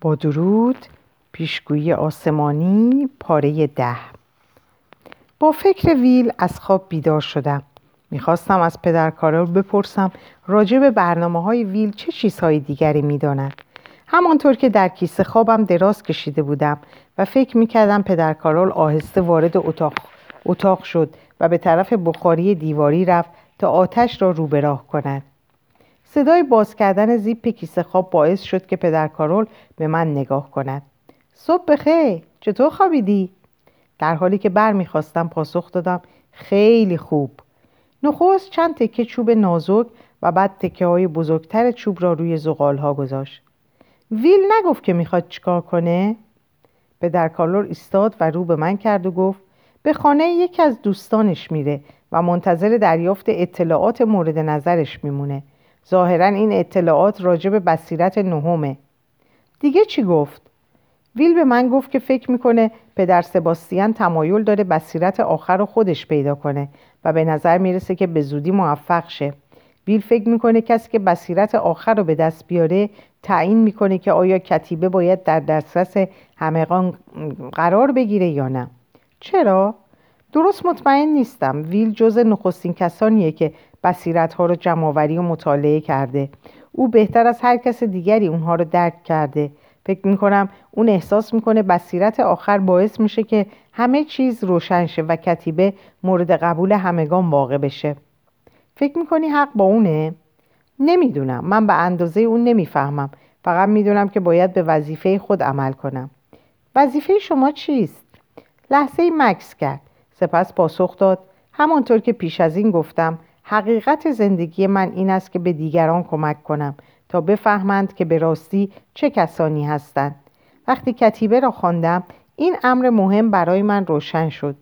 با درود پیشگویی آسمانی پاره ده. با فکر ویل از خواب بیدار شدم. می‌خواستم از پدر کارل بپرسم راجع به برنامه های ویل چه چیزهای دیگری می‌داند همانطور که در کیسه خوابم دراز کشیده بودم و فکر می‌کردم پدر کارول آهسته وارد اتاق, اتاق شد و به طرف بخاری دیواری رفت تا آتش را رو راه کند صدای باز کردن زیپ کیسه خواب باعث شد که پدر کارول به من نگاه کند. صبح بخیر. چطور خوابیدی؟ در حالی که بر می‌خواستم پاسخ دادم خیلی خوب. نخست چند تکه چوب نازک و بعد تکه های بزرگتر چوب را روی زغال ها گذاشت. ویل نگفت که می‌خواد چیکار کنه؟ پدر کارول ایستاد و رو به من کرد و گفت به خانه یکی از دوستانش میره و منتظر دریافت اطلاعات مورد نظرش میمونه. ظاهرا این اطلاعات راجع به بصیرت نهمه. دیگه چی گفت؟ ویل به من گفت که فکر می‌کنه پدر سباستیان تمایل داره بصیرت آخر رو خودش پیدا کنه و به نظر می‌رسه که به زودی موفق شه. ویل فکر می‌کنه کسی که بصیرت آخر رو به دست بیاره تعیین می‌کنه که آیا کتیبه باید در دسترس همگان قرار بگیره یا نه. چرا؟ درست مطمئن نیستم. ویل جز نخستین کسانیه که بصیرت ها رو جمعآوری و مطالعه کرده. او بهتر از هر کس دیگری اونها رو درک کرده. فکر می‌کنم اون احساس می‌کنه بصیرت آخر باعث میشه که همه چیز روشن شه و کتیبه مورد قبول همگان واقع بشه. فکر می‌کنی حق با اونه؟ نمی‌دونم. من به اندازه اون نمی‌فهمم. فقط می‌دونم که باید به وظیفه خود عمل کنم. وظیفه شما چیست؟ لحظه مکس کرد. سپس پاسخ داد. همانطور که پیش از این گفتم حقیقت زندگی من این است که به دیگران کمک کنم تا بفهمند که به راستی چه کسانی هستند. وقتی کتیبه را خواندم این امر مهم برای من روشن شد.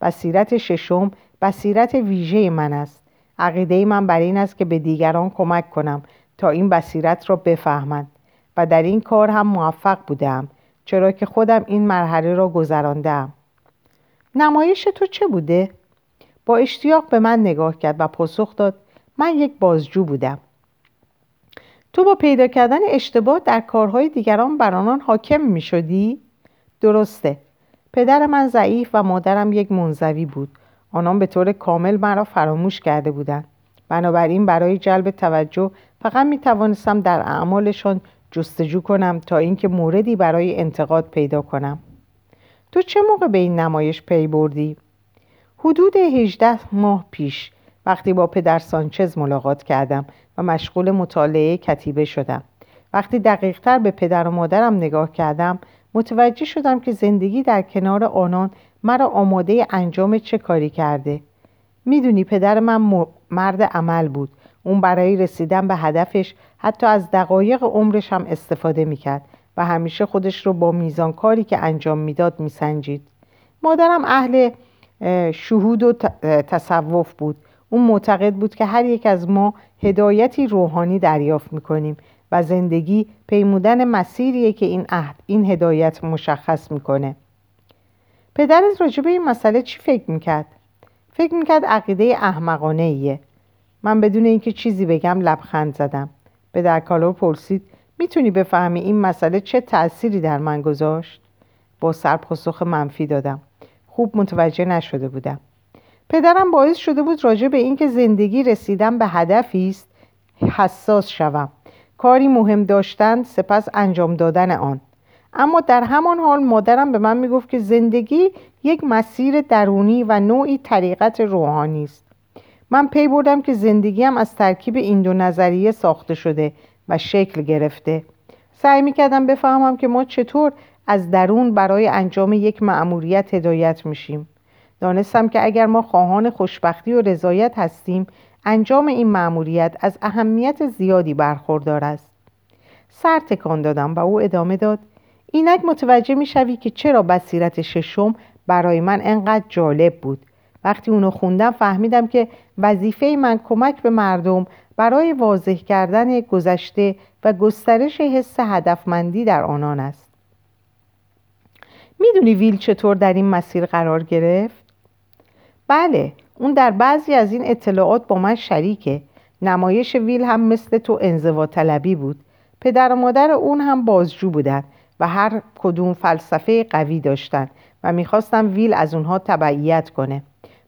بصیرت ششم بصیرت ویژه من است. عقیده من بر این است که به دیگران کمک کنم تا این بصیرت را بفهمند و در این کار هم موفق بودم چرا که خودم این مرحله را گذراندم نمایش تو چه بوده؟ با اشتیاق به من نگاه کرد و پاسخ داد من یک بازجو بودم. تو با پیدا کردن اشتباه در کارهای دیگران بر آنان حاکم می شدی؟ درسته. پدر من ضعیف و مادرم یک منزوی بود. آنان به طور کامل مرا فراموش کرده بودند. بنابراین برای جلب توجه فقط می توانستم در اعمالشان جستجو کنم تا اینکه موردی برای انتقاد پیدا کنم. تو چه موقع به این نمایش پی بردی؟ حدود 18 ماه پیش وقتی با پدر سانچز ملاقات کردم و مشغول مطالعه کتیبه شدم. وقتی دقیقتر به پدر و مادرم نگاه کردم متوجه شدم که زندگی در کنار آنان مرا آماده انجام چه کاری کرده. می‌دونی پدر من مرد عمل بود. اون برای رسیدن به هدفش حتی از دقایق عمرش هم استفاده می‌کرد و همیشه خودش رو با میزان کاری که انجام می‌داد میسنجید. مادرم اهل شهود و تصوف بود. اون معتقد بود که هر یک از ما هدایتی روحانی دریافت می‌کنیم و زندگی پیمودن مسیریه که این عهد این هدایت مشخص می‌کنه. پدرت راجع به این مسئله چی فکر می‌کرد؟ فکر می‌کرد عقیده احمقانه ایه من بدون اینکه چیزی بگم لبخند زدم. به درکالو پرسید می‌تونی بفهمی این مسئله چه تأثیری در من گذاشت؟ با سر پاسخ منفی دادم. خوب متوجه نشده بودم. پدرم باعث شده بود راجع به اینکه زندگی رسیدن به هدفی است حساس شوم. کاری مهم داشتن سپس انجام دادن آن. اما در همان حال مادرم به من می‌گفت که زندگی یک مسیر درونی و نوعی طریقت روحانی است. من پی بردم که زندگیم از ترکیب این دو نظریه ساخته شده و شکل گرفته. سعی می‌کردم بفهمم که ما چطور از درون برای انجام یک مأموریت هدایت میشیم. دانستم که اگر ما خواهان خوشبختی و رضایت هستیم انجام این مأموریت از اهمیت زیادی برخوردار است. سر تکان دادم و او ادامه داد اینک متوجه می‌شوی که چرا بصیرت ششم برای من انقدر جالب بود. وقتی اونو خوندم فهمیدم که وظیفه من کمک به مردم برای واضح کردن گذشته و گسترش حس هدفمندی در آنان است. می‌دونی ویل چطور در این مسیر قرار گرفت؟ بله اون در بعضی از این اطلاعات با من شریکه. نمایش ویل هم مثل تو انزوا طلبی بود. پدر و مادر اون هم بازجو بودن و هر کدوم فلسفه قوی داشتن و می‌خواستم ویل از اونها تبعیت کنه.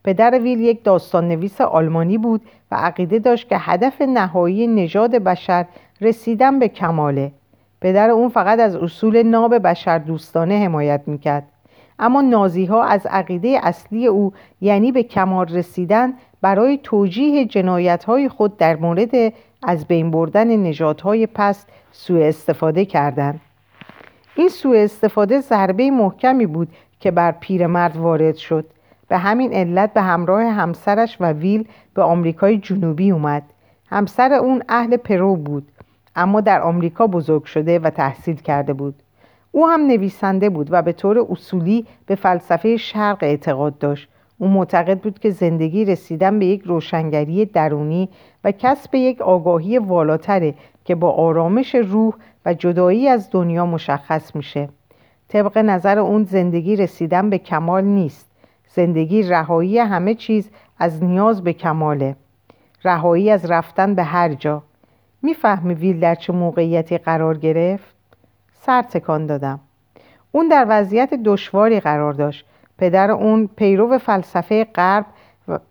پدر ویل یک داستان نویس آلمانی بود و عقیده داشت که هدف نهایی نژاد بشر رسیدن به کماله. پدر اون فقط از اصول ناب بشر دوستانه حمایت می‌کرد. اما نازی ها از عقیده اصلی او یعنی به کمال رسیدن برای توجیه جنایت های خود در مورد از بین بردن نژادهای پست سوء استفاده کردند. این سوء استفاده ضربه محکمی بود که بر پیرمرد وارد شد. به همین علت به همراه همسرش و ویل به آمریکای جنوبی اومد. همسر اون اهل پرو بود. اما در آمریکا بزرگ شده و تحصیل کرده بود. او هم نویسنده بود و به طور اصولی به فلسفه شرق اعتقاد داشت. او معتقد بود که زندگی رسیدن به یک روشنگری درونی و کسب یک آگاهی والاتره که با آرامش روح و جدایی از دنیا مشخص میشه. طبق نظر اون زندگی رسیدن به کمال نیست. زندگی رهایی همه چیز از نیاز به کماله. رهایی از رفتن به هر جا. می‌فهمی ویل در چه موقعیتی قرار گرفت؟ سر تکان دادم. اون در وضعیت دشواری قرار داشت. پدر اون پیرو فلسفه غرب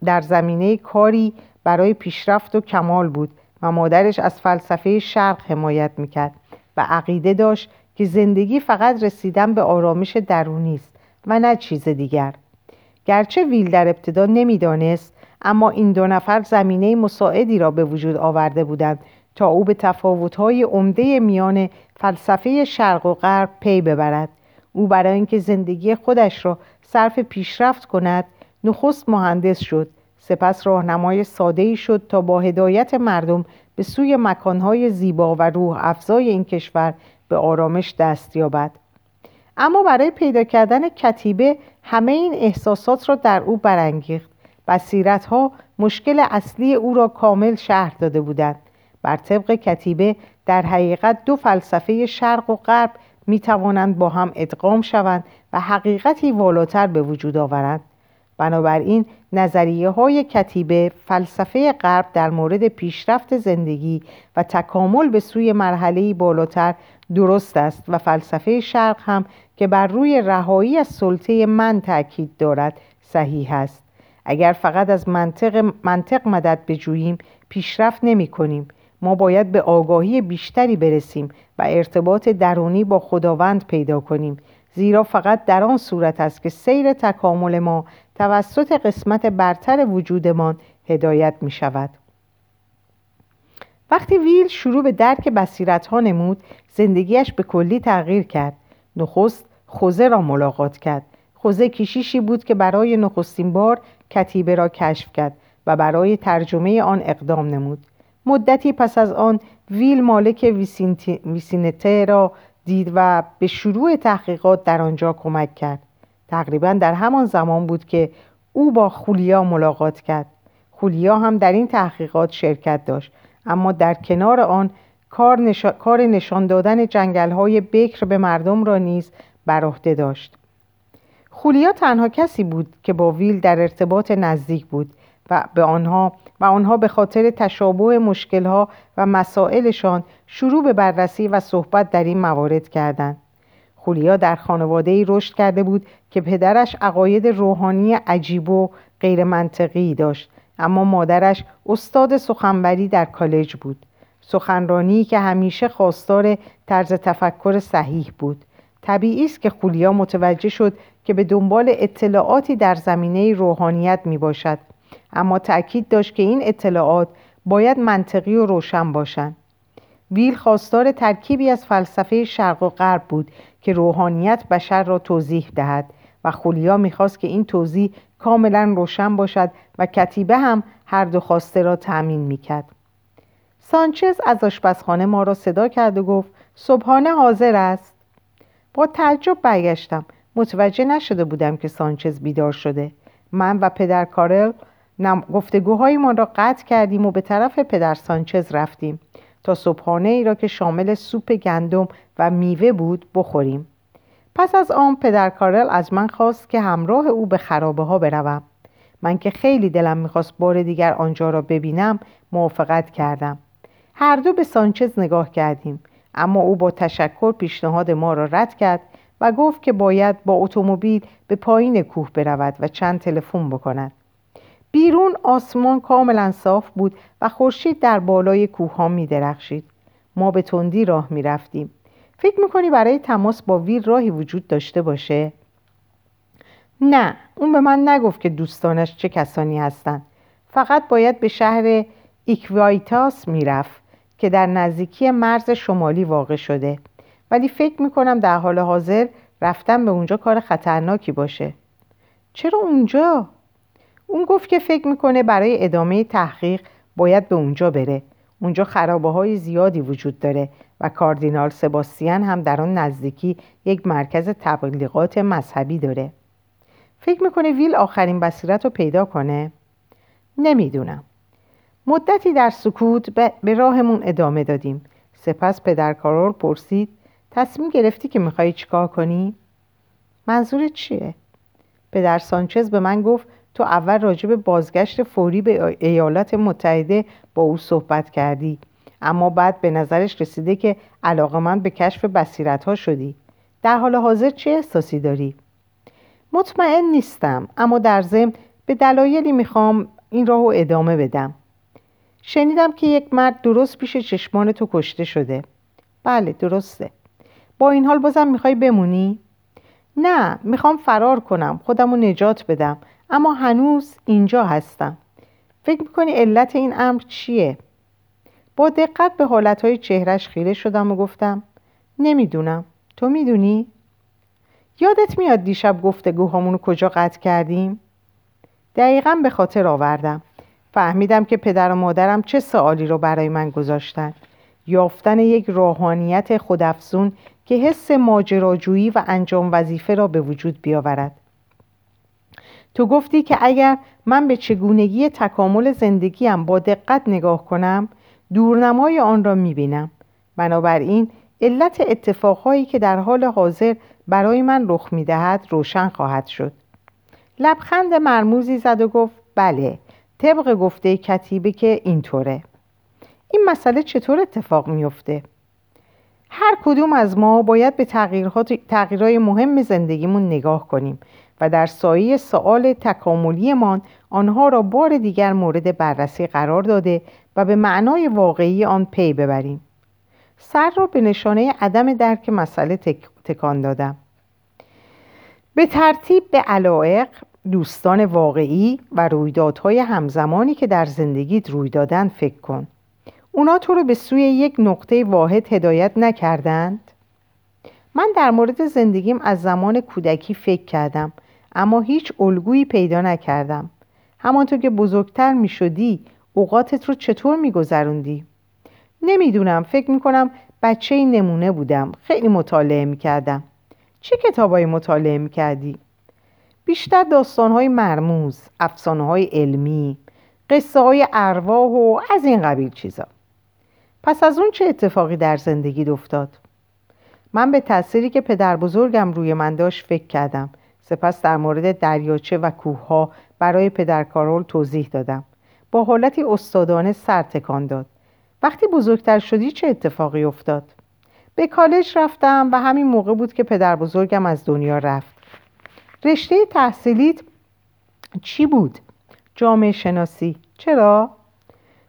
در زمینه کاری برای پیشرفت و کمال بود و مادرش از فلسفه شرق حمایت می‌کرد و عقیده داشت که زندگی فقط رسیدن به آرامش درونی است و نه چیز دیگر. گرچه ویل در ابتدا نمی‌دانست اما این دو نفر زمینه مساعدی را به وجود آورده بودند تا او به تفاوت‌های عمده میان فلسفه شرق و غرب پی ببرد. او برای اینکه زندگی خودش را صرف پیشرفت کند نخست مهندس شد. سپس راهنمای ساده شد تا با هدایت مردم به سوی مکانهای زیبا و روح افزای این کشور به آرامش دست یابد. اما برای پیدا کردن کتیبه همه این احساسات را در او برانگیخت. بصیرت ها مشکل اصلی او را کامل شهر داده بودند. بر طبق کتیبه در حقیقت دو فلسفه شرق و غرب می توانند با هم ادغام شوند و حقیقتی والاتر به وجود آورند. بنابراین نظریه های کتیبه فلسفه غرب در مورد پیشرفت زندگی و تکامل به سوی مرحله بالاتر درست است و فلسفه شرق هم که بر روی رهایی از سلطه من تاکید دارد صحیح است. اگر فقط از منطق, منطق مدد بجوییم پیشرفت نمی کنیم ما باید به آگاهی بیشتری برسیم و ارتباط درونی با خداوند پیدا کنیم زیرا فقط در آن صورت است که سیر تکامل ما توسط قسمت برتر وجودمان هدایت می شود وقتی ویل شروع به درک بصیرت ها نمود زندگیش به کلی تغییر کرد. نخست خوزه را ملاقات کرد. خوزه کشیشی بود که برای نخستین بار کتیبه را کشف کرد و برای ترجمه آن اقدام نمود. مدتی پس از آن ویل مالک ویسینته را دید و به شروع تحقیقات در آنجا کمک کرد. تقریبا در همان زمان بود که او با خولیا ملاقات کرد. خولیا هم در این تحقیقات شرکت داشت. اما در کنار آن کار, کار نشان دادن جنگل های بکر به مردم را نیز بر عهده داشت. خولیا تنها کسی بود که با ویل در ارتباط نزدیک بود. و به آنها و آنها به خاطر تشابه مشکلها و مسائلشان شروع به بررسی و صحبت در این موارد کردند. خولیا در خانواده ای رشد کرده بود که پدرش عقاید روحانی عجیب و غیر منطقی داشت اما مادرش استاد سخنوری در کالج بود. سخنرانی که همیشه خواستار طرز تفکر صحیح بود. طبیعی است که خولیا متوجه شد که به دنبال اطلاعاتی در زمینه روحانیت می باشد اما تأکید داشت که این اطلاعات باید منطقی و روشن باشند. ویل خواستار ترکیبی از فلسفه شرق و غرب بود که روحانیت بشر را توضیح دهد و خولیا می‌خواست که این توضیح کاملا روشن باشد و کتیبه هم هر دو خواسته را تأمین می‌کرد. سانچز از آشپزخانه ما را صدا کرد و گفت صبحانه حاضر است. با تعجب برگشتم. متوجه نشده بودم که سانچز بیدار شده. من و پدر کارل گفتگوهایمان را قطع کردیم و به طرف پدر سانچز رفتیم تا صبحانه ای را که شامل سوپ گندم و میوه بود بخوریم. پس از آن پدر کارل از من خواست که همراه او به خرابه ها بروم. من که خیلی دلم می‌خواست بار دیگر آنجا را ببینم موافقت کردم. هر دو به سانچز نگاه کردیم اما او با تشکر پیشنهاد ما را رد کرد و گفت که باید با اتومبیل به پایین کوه برود و چند تلفن بکند. بیرون آسمان کاملا صاف بود و خورشید در بالای کوه ها می درخشید. ما به تندی راه می رفتیم. فکر می‌کنی برای تماس با ویل راهی وجود داشته باشه؟ نه اون به من نگفت که دوستانش چه کسانی هستند. فقط باید به شهر ایکوایتاس می‌رفت که در نزدیکی مرز شمالی واقع شده ولی فکر می‌کنم در حال حاضر رفتن به اونجا کار خطرناکی باشه چرا اونجا؟ اون گفت که فکر می‌کنه برای ادامه تحقیق باید به اونجا بره اونجا خرابه های زیادی وجود داره و کاردینال سباستیان هم در آن نزدیکی یک مرکز تبلیغات مذهبی داره فکر می‌کنه ویل آخرین بصیرت رو پیدا کنه؟ نمی‌دونم مدتی در سکوت به راهمون ادامه دادیم سپس پدر کارول پرسید تصمیم گرفتی که میخوایی چیکار کنی؟ منظور چیه؟ پدر سانچز به من گفت تو اول راجع به بازگشت فوری به ایالات متحده با او صحبت کردی. اما بعد به نظرش رسیده که علاقه من به کشف بصیرت ها شدی. در حال حاضر چه احساسی داری؟ مطمئن نیستم اما در ضمن به دلایلی می‌خوام این راهو ادامه بدم. شنیدم که یک مرد درست پیش چشمان تو کشته شده. بله درسته. با این حال بازم می‌خوای بمونی؟ نه می‌خوام فرار کنم خودم رو نجات بدم. اما هنوز اینجا هستم فکر می‌کنی علت این امر چیه؟ با دقت به حالتهای چهرش خیره شدم و گفتم نمی‌دونم تو می‌دونی؟ یادت میاد دیشب گفتگوهامون کجا قطع کردیم؟ دقیقا به خاطر آوردم فهمیدم که پدر و مادرم چه سوالی رو برای من گذاشتن یافتن یک روحانیت خودافزون که حس ماجراجویی و انجام وظیفه را به وجود بیاورد تو گفتی که اگر من به چگونگی تکامل زندگیم با دقت نگاه کنم دورنمای آن را می‌بینم. بنابراین علت اتفاقهایی که در حال حاضر برای من رخ می‌دهد روشن خواهد شد. لبخند مرموزی زد و گفت بله طبق گفته کتیبه که اینطوره. این مسئله چطور اتفاق میفته؟ هر کدوم از ما باید به تغییرهای مهم زندگیمون نگاه کنیم. و در سایه سؤال تکاملیمان آنها را بار دیگر مورد بررسی قرار داده و به معنای واقعی آن پی ببریم. سر را به نشانه عدم درک مسئله تکان دادم. به ترتیب به علائق دوستان واقعی و رویدادهای همزمانی که در زندگیت روی دادن فکر کن. اونا تو رو به سوی یک نقطه واحد هدایت نکردند؟ من در مورد زندگیم از زمان کودکی فکر کردم. اما هیچ الگویی پیدا نکردم همانطور که بزرگتر می شدی اوقاتت رو چطور می گذروندی؟ نمی‌دونم فکر می کنم بچه نمونه بودم خیلی مطالعه می کردم چه کتابایی مطالعه می کردی؟ بیشتر داستانهای مرموز، افسانه علمی، قصه های ارواح و از این قبیل چیزا پس از اون چه اتفاقی در زندگی افتاد؟ من به تأثیری که پدر بزرگم روی من داشت فکر کردم سپس در مورد دریاچه و کوه ها برای پدر کارول توضیح دادم با حالتی استادانه سر تکان داد وقتی بزرگتر شدی چه اتفاقی افتاد؟ به کالج رفتم و همین موقع بود که پدر بزرگم از دنیا رفت رشته تحصیلیت چی بود؟ جامعه شناسی چرا؟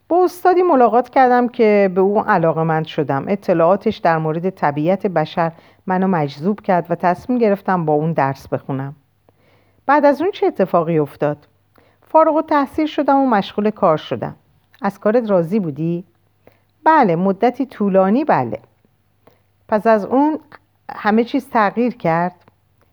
با استادی ملاقات کردم که به او علاقه مند شدم. اطلاعاتش در مورد طبیعت بشر منو مجذوب کرد و تصمیم گرفتم با اون درس بخونم. بعد از اون چه اتفاقی افتاد؟ فارغ و تحصیل شدم و مشغول کار شدم. از کارت راضی بودی؟ بله مدتی طولانی بله. پس از اون همه چیز تغییر کرد؟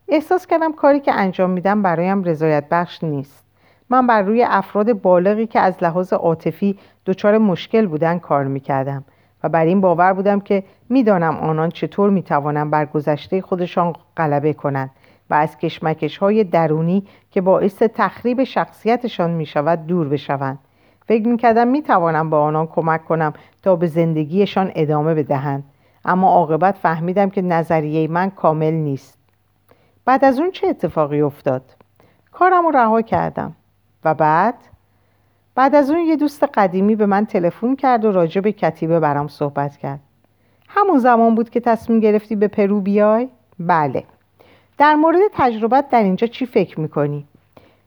احساس کردم کاری که انجام میدم برایم رضایت بخش نیست. من بر روی افراد بالغی که از لحاظ عاطفی دچار مشکل بودن کار می‌کردم و بر این باور بودم که می‌دانم آنان چطور می‌توانند بر گذشته خودشان غلبه کنند و از کشمکش های درونی که باعث تخریب شخصیتشان می‌شود دور بشوند. فکر می‌کردم می‌توانم با آنان کمک کنم تا به زندگیشان ادامه بدهند اما عاقبت فهمیدم که نظریه من کامل نیست. بعد از اون چه اتفاقی افتاد؟ کارم رو رها کردم. و بعد بعد از اون یه دوست قدیمی به من تلفن کرد و راجع به کتیبه برام صحبت کرد همون زمان بود که تصمیم گرفتی به پرو بیای؟ بله در مورد تجربت در اینجا چی فکر می‌کنی؟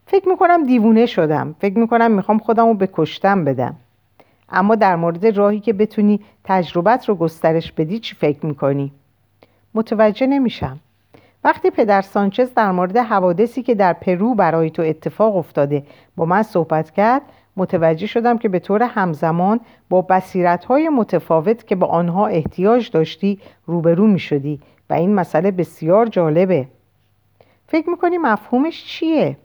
فکر می‌کنم دیوونه شدم فکر می‌کنم می‌خوام خودم رو به کشتن بدم اما در مورد راهی که بتونی تجربت رو گسترش بدی چی فکر می‌کنی؟ متوجه نمیشم وقتی پدر سانچز در مورد حوادثی که در پرو برای تو اتفاق افتاده با من صحبت کرد متوجه شدم که به طور همزمان با بصیرت های متفاوت که به آنها احتیاج داشتی روبرو می شدی و این مسئله بسیار جالبه. فکر می‌کنی مفهومش چیه؟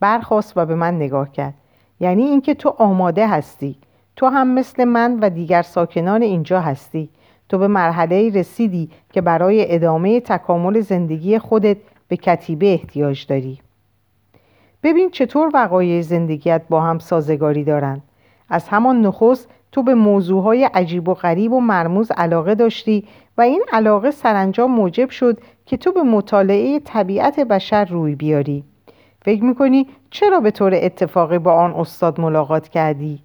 برخواست و به من نگاه کرد. یعنی اینکه تو آماده هستی. تو هم مثل من و دیگر ساکنان اینجا هستی. تو به مرحله رسیدی که برای ادامه تکامل زندگی خودت به کتیبه احتیاج داری. ببین چطور وقایع زندگیت با هم سازگاری دارند. از همان نخست تو به موضوعهای عجیب و غریب و مرموز علاقه داشتی و این علاقه سرانجام موجب شد که تو به مطالعه طبیعت بشر روی بیاری. فکر می‌کنی چرا به طور اتفاقی با آن استاد ملاقات کردی؟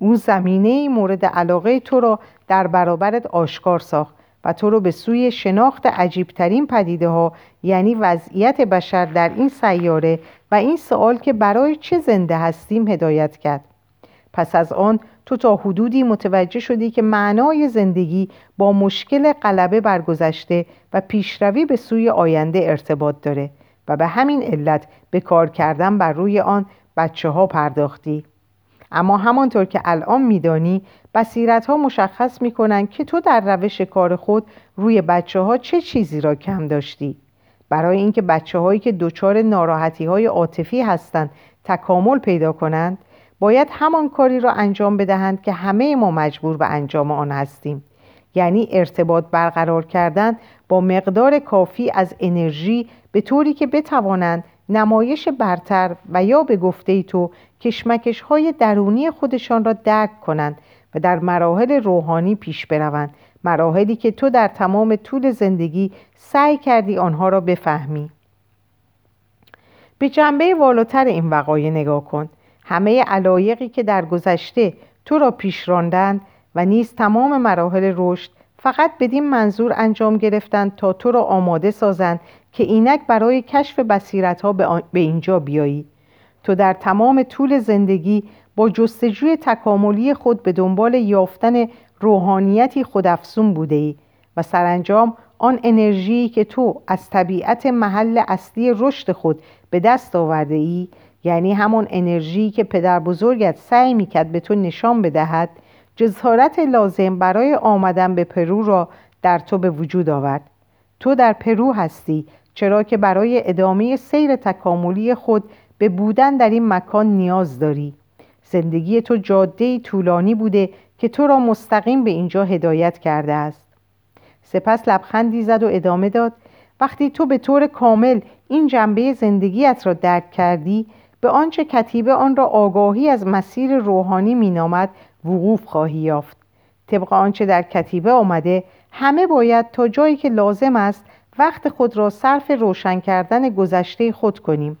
او زمینه مورد علاقه تو را در برابرت آشکار ساخت و تو رو به سوی شناخت عجیبترین پدیده ها یعنی وضعیت بشر در این سیاره و این سوال که برای چه زنده هستیم هدایت کرد. پس از آن تو تا حدودی متوجه شدی که معنای زندگی با مشکل غلبه برگذشته و پیشروی به سوی آینده ارتباط داره و به همین علت به کار کردن بر روی آن بچه ها پرداختی. اما همانطور که الان میدانی بصیرت ها مشخص می کنند که تو در روش کار خود روی بچه ها چه چیزی را کم داشتی. برای اینکه بچه هایی که دچار ناراحتی های عاطفی هستند تکامل پیدا کنند باید همان کاری را انجام بدهند که همه ما مجبور به انجام آن هستیم. یعنی ارتباط برقرار کردن با مقدار کافی از انرژی به طوری که بتوانند نمایش برتر و یا به گفته تو کشمکش های درونی خودشان را درک کنند و در مراحل روحانی پیش بروند. مراحلی که تو در تمام طول زندگی سعی کردی آنها را بفهمی. به جنبه والاتر این وقایع نگاه کن. همه علایقی که در گذشته تو را پیش راندند و نیز تمام مراحل رشد فقط بدین منظور انجام گرفتند تا تو را آماده سازند که اینک برای کشف بصیرت ها به اینجا بیایی. تو در تمام طول زندگی با جستجوی تکاملی خود به دنبال یافتن روحانیتی روزافزون بوده ای و سرانجام آن انرژی که تو از طبیعت محل اصلی رشد خود به دست آورده ای یعنی همون انرژی که پدر بزرگت سعی می‌کرد به تو نشان بدهد جسارت لازم برای آمدن به پرو را در تو به وجود آورد. تو در پرو هستی چرا که برای ادامه سیر تکاملی خود به بودن در این مکان نیاز داری. زندگی تو جاده طولانی بوده که تو را مستقیم به اینجا هدایت کرده است. سپس لبخندی زد و ادامه داد وقتی تو به طور کامل این جنبه زندگیت را درک کردی به آنچه کتیبه آن را آگاهی از مسیر روحانی مینامد وقوف خواهی یافت. طبق آنچه در کتیبه آمده همه باید تا جایی که لازم است وقت خود را صرف روشن کردن گذشته خود کنیم.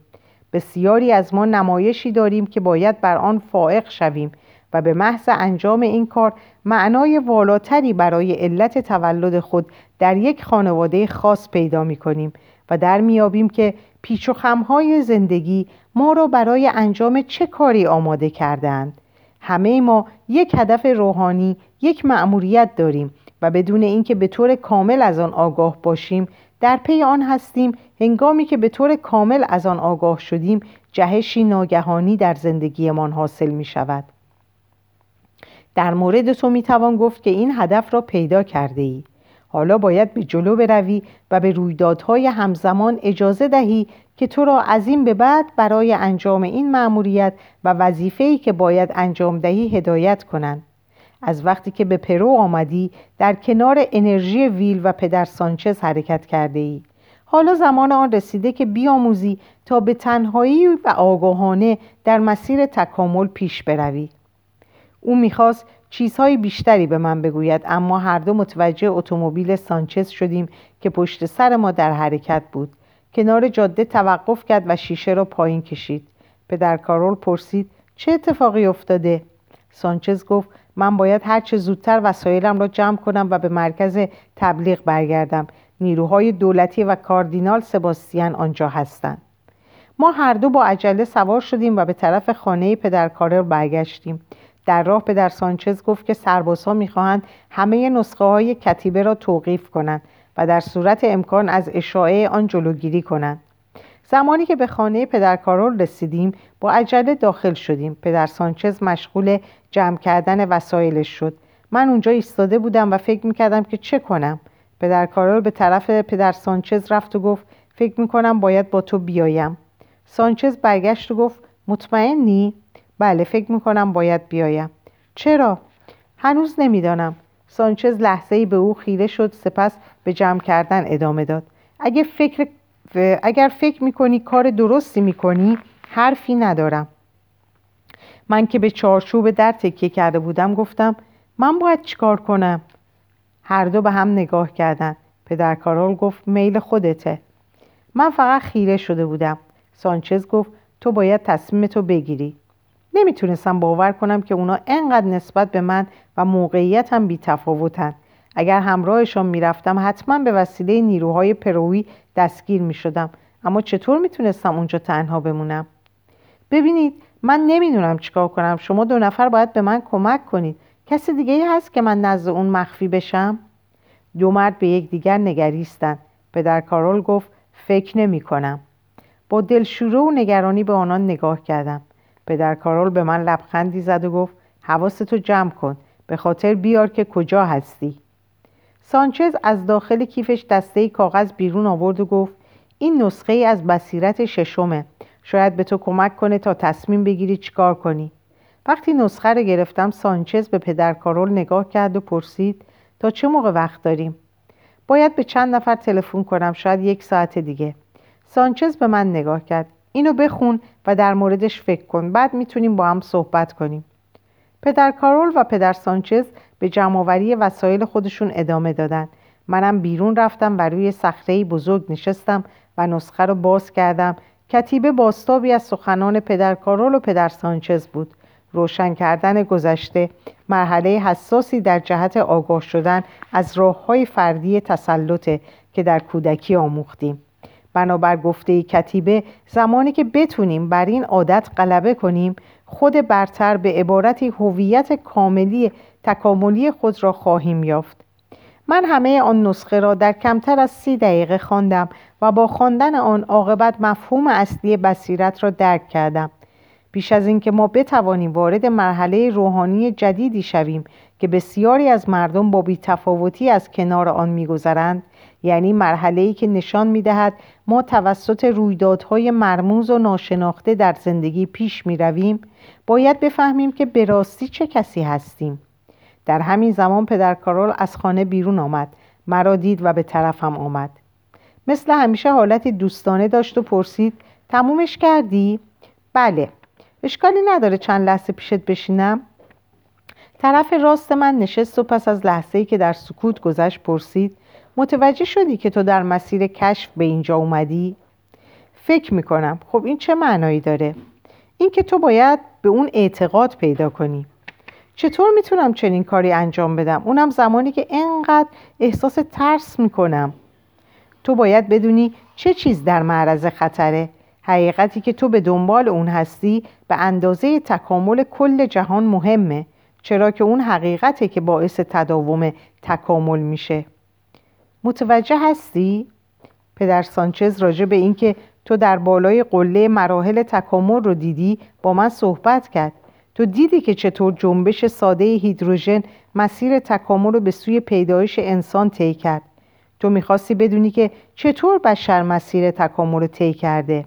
بسیاری از ما نمایشی داریم که باید بر آن فائق شویم و به محض انجام این کار معنای والاتری برای علت تولد خود در یک خانواده خاص پیدا می کنیم و در میابیم که پیچ و خمهای زندگی ما را برای انجام چه کاری آماده کردند همه ما یک هدف روحانی یک مأموریت داریم و بدون اینکه به طور کامل از آن آگاه باشیم در پی آن هستیم هنگامی که به طور کامل از آن آگاه شدیم جهشی ناگهانی در زندگیمان حاصل می شود. در مورد تو می توان گفت که این هدف را پیدا کرده ای. حالا باید به جلو بروی و به رویدادهای همزمان اجازه دهی که تو را از این به بعد برای انجام این مأموریت و وظیفه‌ای که باید انجام دهی هدایت کنند. از وقتی که به پرو آمدی در کنار انرژی ویل و پدر سانچز حرکت کرده ای حالا زمان آن رسیده که بیاموزی تا به تنهایی و آگاهانه در مسیر تکامل پیش بروی. او می‌خواست چیزهای بیشتری به من بگوید اما هر دو متوجه اتومبیل سانچز شدیم که پشت سر ما در حرکت بود. کنار جاده توقف کرد و شیشه را پایین کشید. پدر کارول پرسید چه اتفاقی افتاده؟ سانچز گفت من باید هرچه زودتر وسایلم را جمع کنم و به مرکز تبلیغ برگردم. نیروهای دولتی و کاردینال سباستیان آنجا هستند. ما هر دو با عجله سوار شدیم و به طرف خانه پدر کارل برگشتیم. در راه پدر سانچز گفت که سربازها می‌خواهند همه نسخه های کتیبه را توقیف کنند و در صورت امکان از اشاعه آن جلوگیری کنند. زمانی که به خانه پدر کارول رسیدیم با عجله داخل شدیم. پدر سانچز مشغول جمع کردن وسایلش شد. من اونجا ایستاده بودم و فکر می‌کردم که چه کنم. پدر کارول به طرف پدر سانچز رفت و گفت فکر می‌کنم باید با تو بیایم. سانچز برگشت و گفت مطمئنی؟ بله فکر می‌کنم باید بیایم. چرا؟ هنوز نمی‌دانم. سانچز لحظه ای به او خیره شد سپس به جمع کردن ادامه داد. اگه فکر اگر فکر می‌کنی کار درستی می‌کنی حرفی ندارم. من که به چارچوب در تکیه کرده بودم گفتم من باید چیکار کنم؟ هر دو به هم نگاه کردند پدر کارول گفت میل خودته. من فقط خیره شده بودم. سانچز گفت تو باید تصمیم تو بگیری. نمی‌تونستم باور کنم که اونا انقدر نسبت به من و موقعیتم بی تفاوتن اگر همراهشان می‌رفتم حتما به وسیله نیروهای پروی دستگیر می‌شدم. اما چطور می‌تونستم اونجا تنها بمونم؟ ببینید من نمی‌دونم چیکار کنم. شما دو نفر باید به من کمک کنید. کسی دیگه ای هست که من نزد اون مخفی بشم؟ دو مرد به یکدیگر نگریستند پدر کارول گفت فکر نمی کنم با دلشوره و نگرانی به آنان نگاه کردم. پدر کارول به من لبخندی زد و گفت حواستو جمع کن. به خاطر بیار که کجا هستی. سانچز از داخل کیفش دسته کاغذ بیرون آورد و گفت این نسخه ای از بصیرت ششمه. شاید به تو کمک کنه تا تصمیم بگیری چیکار کنی. وقتی نسخه رو گرفتم سانچز به پدر کارول نگاه کرد و پرسید تا چه موقع وقت داریم؟ باید به چند نفر تلفن کنم شاید یک ساعت دیگه. سانچز به من نگاه کرد اینو بخون و در موردش فکر کن بعد می‌تونیم با هم صحبت کنیم. پدر کارول و پدر سانچز به جمعآوری وسایل خودشون ادامه دادن. منم بیرون رفتم و روی صخره بزرگ نشستم و نسخه رو باز کردم. کتیبه باستابی از سخنان پدر کارول و پدر سانچز بود. روشن کردن گذشته مرحله حساسی در جهت آگاه شدن از راه های فردی تسلطه که در کودکی آموختیم. بنابر گفته کتیبه زمانی که بتونیم بر این عادت غلبه کنیم خود برتر به عبارتی هویت کاملی تکاملی خود را خواهیم یافت. من همه آن نسخه را در کمتر از سی دقیقه خواندم و با خواندن آن عاقبت مفهوم اصلی بصیرت را درک کردم. بیش از اینکه ما بتوانیم وارد مرحله روحانی جدیدی شویم که بسیاری از مردم با بیتفاوتی از کنار آن میگذرند یعنی مرحله ای که نشان می‌دهد ما توسط رویدادهای مرموز و ناشناخته در زندگی پیش می رویم باید بفهمیم که به راستی چه کسی هستیم در همین زمان پدر کارول از خانه بیرون آمد مرا دید و به طرفم آمد مثل همیشه حالتی دوستانه داشت و پرسید تمومش کردی؟ بله اشکالی نداره چند لحظه پیشت بشینم؟ طرف راست من نشست و پس از لحظه‌ای که در سکوت گذشت پرسید متوجه شدی که تو در مسیر کشف به اینجا اومدی؟ فکر می‌کنم خب این چه معنایی داره؟ این که تو باید به اون اعتقاد پیدا کنی چطور می‌تونم چنین کاری انجام بدم؟ اونم زمانی که انقدر احساس ترس می‌کنم تو باید بدونی چه چیز در معرض خطره حقیقتی که تو به دنبال اون هستی به اندازه تکامل کل جهان مهمه چرا که اون حقیقته که باعث تداوم تکامل میشه متوجه هستی؟ پدر سانچز راجع به اینکه تو در بالای قله مراحل تکامل رو دیدی با من صحبت کرد. تو دیدی که چطور جنبش ساده هیدروژن مسیر تکامل رو به سوی پیدایش انسان طی کرد. تو می‌خواستی بدونی که چطور بشر مسیر تکامل رو طی کرده.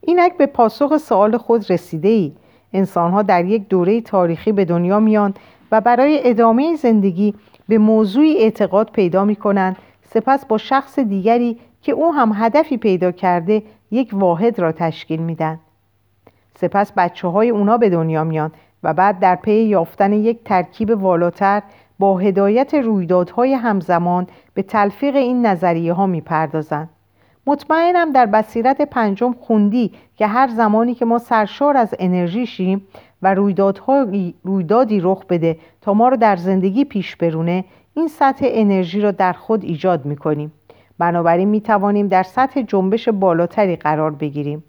اینک به پاسخ سوال خود رسیده ای انسان ها در یک دوره تاریخی به دنیا میان و برای ادامه زندگی به موضوعی اعتقاد پیدا می کنند سپس با شخص دیگری که او هم هدفی پیدا کرده یک واحد را تشکیل میدن. سپس بچه های اونا به دنیا میان و بعد در پی یافتن یک ترکیب والاتر با هدایت رویدادهای همزمان به تلفیق این نظریه ها می‌پردازند مطمئنم در بصیرت پنجم خوندی که هر زمانی که ما سرشار از انرژی شیم و رویدادی رخ بده تا ما رو در زندگی پیش برونه این سطح انرژی را در خود ایجاد می‌کنیم. بنابراین می توانیم در سطح جنبش بالاتری قرار بگیریم.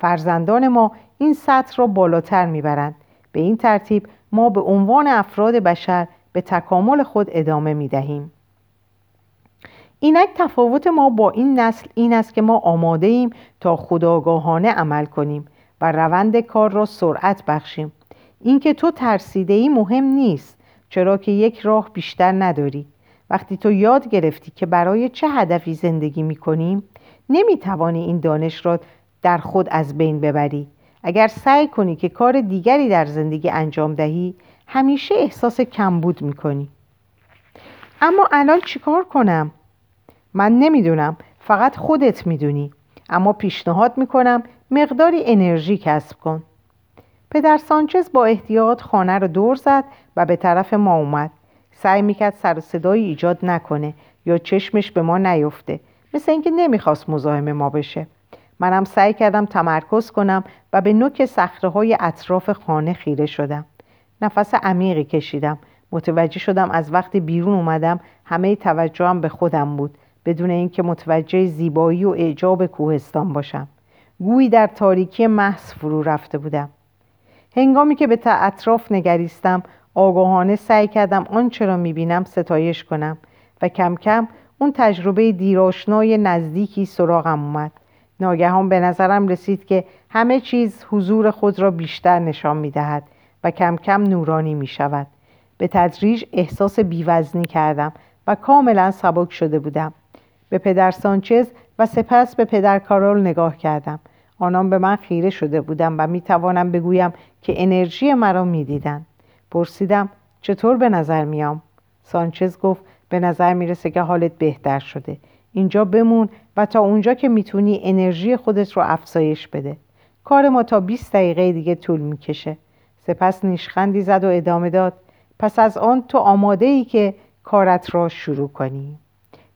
فرزندان ما این سطح را بالاتر می‌برند. به این ترتیب ما به عنوان افراد بشر به تکامل خود ادامه می دهیم. اینک تفاوت ما با این نسل این است که ما آماده ایم تا خداگاهانه عمل کنیم و روند کار را سرعت بخشیم. اینکه تو ترسیده ای مهم نیست. چرا که یک راه بیشتر نداری. وقتی تو یاد گرفتی که برای چه هدفی زندگی می کنیم نمی توانی این دانش را در خود از بین ببری. اگر سعی کنی که کار دیگری در زندگی انجام دهی همیشه احساس کمبود می کنی اما الان چیکار کنم؟ من نمی‌دونم. فقط خودت می‌دونی. اما پیشنهاد می‌کنم مقداری انرژی کسب کن. پدر سانچز با احتیاط خانه رو دور زد و به طرف ما اومد. سعی می‌کرد سر صدایی ایجاد نکنه یا چشمش به ما نیفته. مثل اینکه نمی‌خواست مزاحم ما بشه. منم سعی کردم تمرکز کنم و به نوک سخره های اطراف خانه خیره شدم. نفس عمیقی کشیدم. متوجه شدم از وقتی بیرون اومدم همه توجهم به خودم بود. بدون اینکه متوجه زیبایی و اعجاب کوهستان باشم. گویی در تاریکی محض فرو رفته بودم. هنگامی که به اطراف نگریستم آگاهانه سعی کردم آنچه را می‌بینم ستایش کنم و کم کم اون تجربه دیراشنای نزدیکی سراغم اومد ناگهان به نظرم رسید که همه چیز حضور خود را بیشتر نشان می‌دهد و کم کم نورانی می شود. به تدریج احساس بیوزنی کردم و کاملا سبک شده بودم. به پدر سانچز و سپس به پدر کارول نگاه کردم. آنان به من خیره شده بودم و می توانم بگویم که انرژی مرا می دیدن. پرسیدم چطور به نظر میام؟ سانچز گفت به نظر می‌رسه که حالت بهتر شده. اینجا بمون و تا اونجا که می‌تونی انرژی خودت رو افزایش بده. کار ما تا 20 دقیقه دیگه طول می‌کشه. سپس نیشخندی زد و ادامه داد پس از آن تو آماده ای که کارت را شروع کنی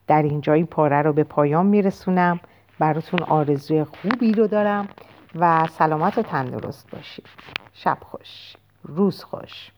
در اینجا این پاره رو به پایان میرسونم براتون آرزوی خوبی رو دارم و سلامت و تندرست باشید. شب خوش. روز خوش.